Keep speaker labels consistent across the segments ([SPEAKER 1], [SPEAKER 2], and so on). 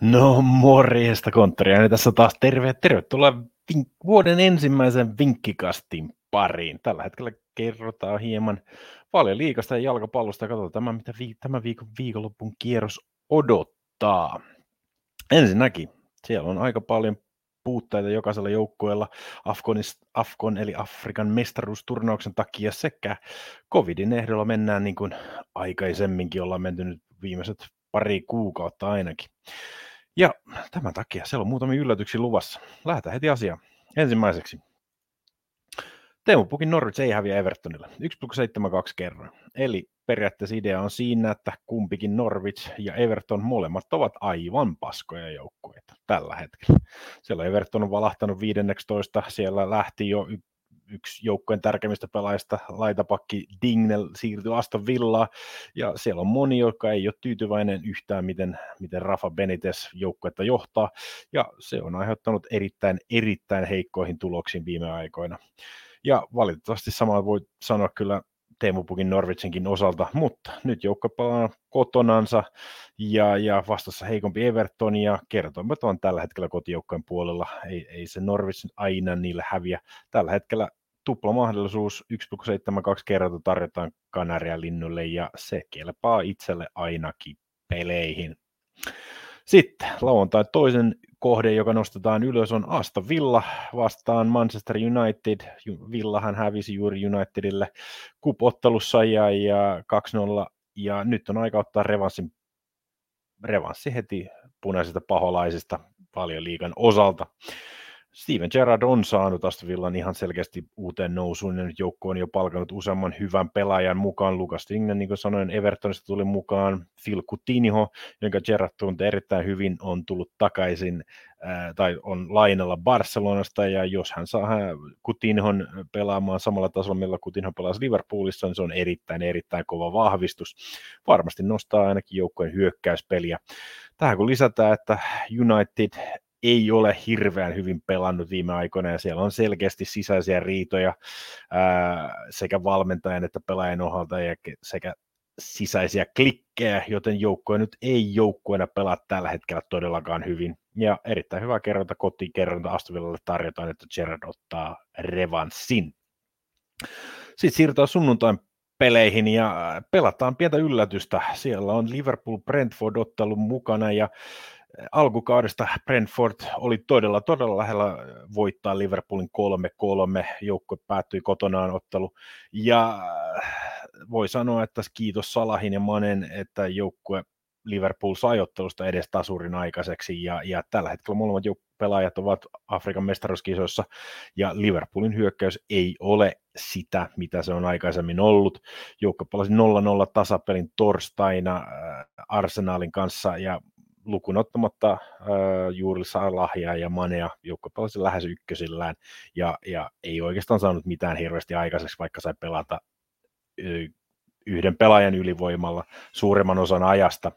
[SPEAKER 1] No morjesta konttoria, tässä taas terve, tervetuloa vink- vuoden ensimmäisen vinkkikastin pariin. Tällä hetkellä kerrotaan hieman paljon liikasta ja jalkapallosta ja katsotaan tämä, mitä vi- tämän viikon viikonloppun kierros odottaa. Ensinnäkin, siellä on aika paljon puutteita jokaisella joukkueella Afgonist, Afgon eli Afrikan mestaruusturnauksen takia sekä covidin ehdolla mennään niin kuin aikaisemminkin ollaan menty nyt viimeiset pari kuukautta ainakin. Ja tämän takia siellä on muutamia yllätyksiä luvassa. Lähdetään heti asiaan. Ensimmäiseksi. Teemu Pukin Norwich ei häviä Evertonille. 1,72 kerran. Eli periaatteessa idea on siinä, että kumpikin Norwich ja Everton molemmat ovat aivan paskoja joukkueita tällä hetkellä. Siellä Everton on valahtanut 15, siellä lähti jo yksi joukkojen tärkeimmistä pelaajista, laitapakki Dingnell siirtyi Aston Villaan, ja siellä on moni, joka ei ole tyytyväinen yhtään, miten, miten Rafa Benitez joukkuetta johtaa, ja se on aiheuttanut erittäin, erittäin heikkoihin tuloksiin viime aikoina. Ja valitettavasti sama voi sanoa kyllä Teemu Pukin Norwichinkin osalta, mutta nyt joukko pelaa kotonansa ja, ja vastassa heikompi Everton ja kertoimet on tällä hetkellä kotijoukkojen puolella. Ei, ei se Norwich aina niille häviä. Tällä hetkellä tuplamahdollisuus 1,72 kertaa tarjotaan Kanaria linnulle ja se kelpaa itselle ainakin peleihin. Sitten lauantai toisen kohde, joka nostetaan ylös, on Asta Villa vastaan Manchester United. Villahan hävisi juuri Unitedille kupottelussa ja, ja 2-0, ja nyt on aika ottaa revanssin, revanssi heti punaisista paholaisista paljon liikan osalta. Steven Gerrard on saanut Aston Villan ihan selkeästi uuteen nousuun, ja nyt joukko on jo palkannut useamman hyvän pelaajan mukaan. Lukas Dignan, niin kuin sanoin, Evertonista tuli mukaan. Phil Coutinho, jonka Gerrard tuntee erittäin hyvin, on tullut takaisin, tai on lainalla Barcelonasta, ja jos hän saa Coutinhon pelaamaan samalla tasolla, millä Coutinho pelasi Liverpoolissa, niin se on erittäin, erittäin kova vahvistus. Varmasti nostaa ainakin joukkojen hyökkäyspeliä. Tähän kun lisätään, että United ei ole hirveän hyvin pelannut viime aikoina ja siellä on selkeästi sisäisiä riitoja ää, sekä valmentajan että pelaajan osalta ja sekä sisäisiä klikkejä, joten joukkoja nyt ei joukkueena pelaa tällä hetkellä todellakaan hyvin. Ja erittäin hyvä kerronta kotikerronta Astovillalle tarjotaan, että Gerard ottaa revanssin. Sitten siirrytään sunnuntain peleihin ja pelataan pientä yllätystä. Siellä on Liverpool Brentford ottelu mukana ja alkukaudesta Brentford oli todella, todella lähellä voittaa Liverpoolin 3-3. Joukkue päättyi kotonaan ottelu. Ja voi sanoa, että kiitos Salahin ja Manen, että joukkue Liverpool sai ottelusta edes tasurin aikaiseksi, ja, ja tällä hetkellä molemmat pelaajat ovat Afrikan mestaruuskisoissa, ja Liverpoolin hyökkäys ei ole sitä, mitä se on aikaisemmin ollut. Joukko pelasi 0-0 tasapelin torstaina äh, Arsenalin kanssa, ja lukun ottamatta äh, juuri Salahia ja Manea, joukko pelasi lähes ykkösillään ja, ja ei oikeastaan saanut mitään hirveästi aikaiseksi, vaikka sai pelata yhden pelaajan ylivoimalla suurimman osan ajasta.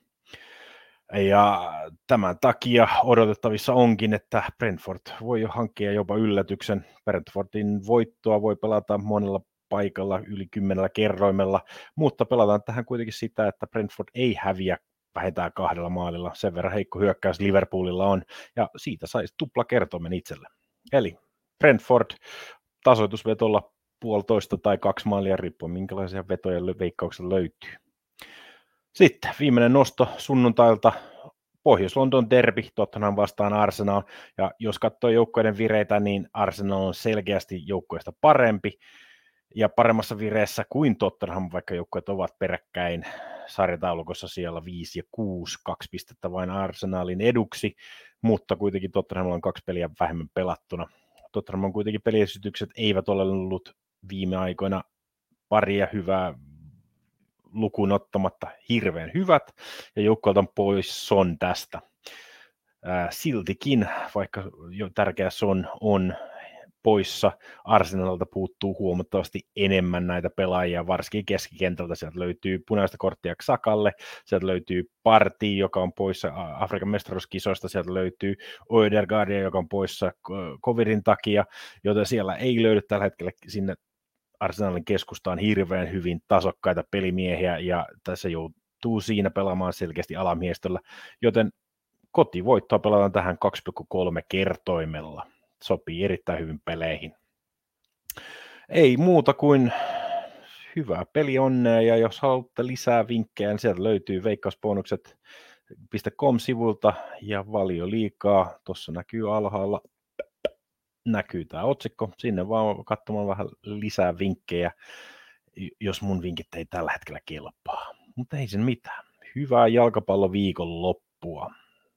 [SPEAKER 1] Ja tämän takia odotettavissa onkin, että Brentford voi jo hankkia jopa yllätyksen. Brentfordin voittoa voi pelata monella paikalla yli kymmenellä kerroimella, mutta pelataan tähän kuitenkin sitä, että Brentford ei häviä vähintään kahdella maalilla. Sen verran heikko hyökkäys Liverpoolilla on, ja siitä saisi tupla kertomen itselle. Eli Brentford tasoitusvetolla puolitoista tai kaksi maalia, riippuen minkälaisia vetoja veikkauksia löytyy. Sitten viimeinen nosto sunnuntailta, Pohjois-London derby, Tottenham vastaan Arsenal, ja jos katsoo joukkoiden vireitä, niin Arsenal on selkeästi joukkoista parempi, ja paremmassa vireessä kuin Tottenham, vaikka joukkueet ovat peräkkäin sarjataulukossa siellä 5 ja 6, kaksi pistettä vain Arsenalin eduksi, mutta kuitenkin Tottenham on kaksi peliä vähemmän pelattuna. Tottenham on kuitenkin peliesitykset eivät ole ollut viime aikoina paria hyvää lukuun ottamatta hirveän hyvät, ja joukkueelta pois Son tästä. siltikin, vaikka jo tärkeä Son on poissa. Arsenalilta puuttuu huomattavasti enemmän näitä pelaajia, varsinkin keskikentältä. Sieltä löytyy punaista korttia Sakalle, sieltä löytyy Parti, joka on poissa Afrikan mestaruuskisoista, sieltä löytyy Oedergaardia, joka on poissa covidin takia, joten siellä ei löydy tällä hetkellä sinne Arsenalin keskustaan hirveän hyvin tasokkaita pelimiehiä, ja tässä joutuu siinä pelaamaan selkeästi alamiestöllä, joten kotivoittoa pelataan tähän 2,3 kertoimella. Sopii erittäin hyvin peleihin. Ei muuta kuin hyvää peli onnea ja jos haluatte lisää vinkkejä, niin sieltä löytyy veikkausbonukset.com-sivulta ja valio liikaa. Tuossa näkyy alhaalla näkyy tämä otsikko. Sinne vaan katsomaan vähän lisää vinkkejä, jos mun vinkit ei tällä hetkellä kelpaa. Mutta ei sen mitään. Hyvää jalkapalloviikon loppua.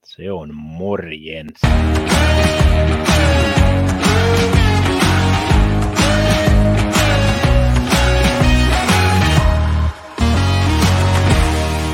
[SPEAKER 1] Se on morjens. Thank you.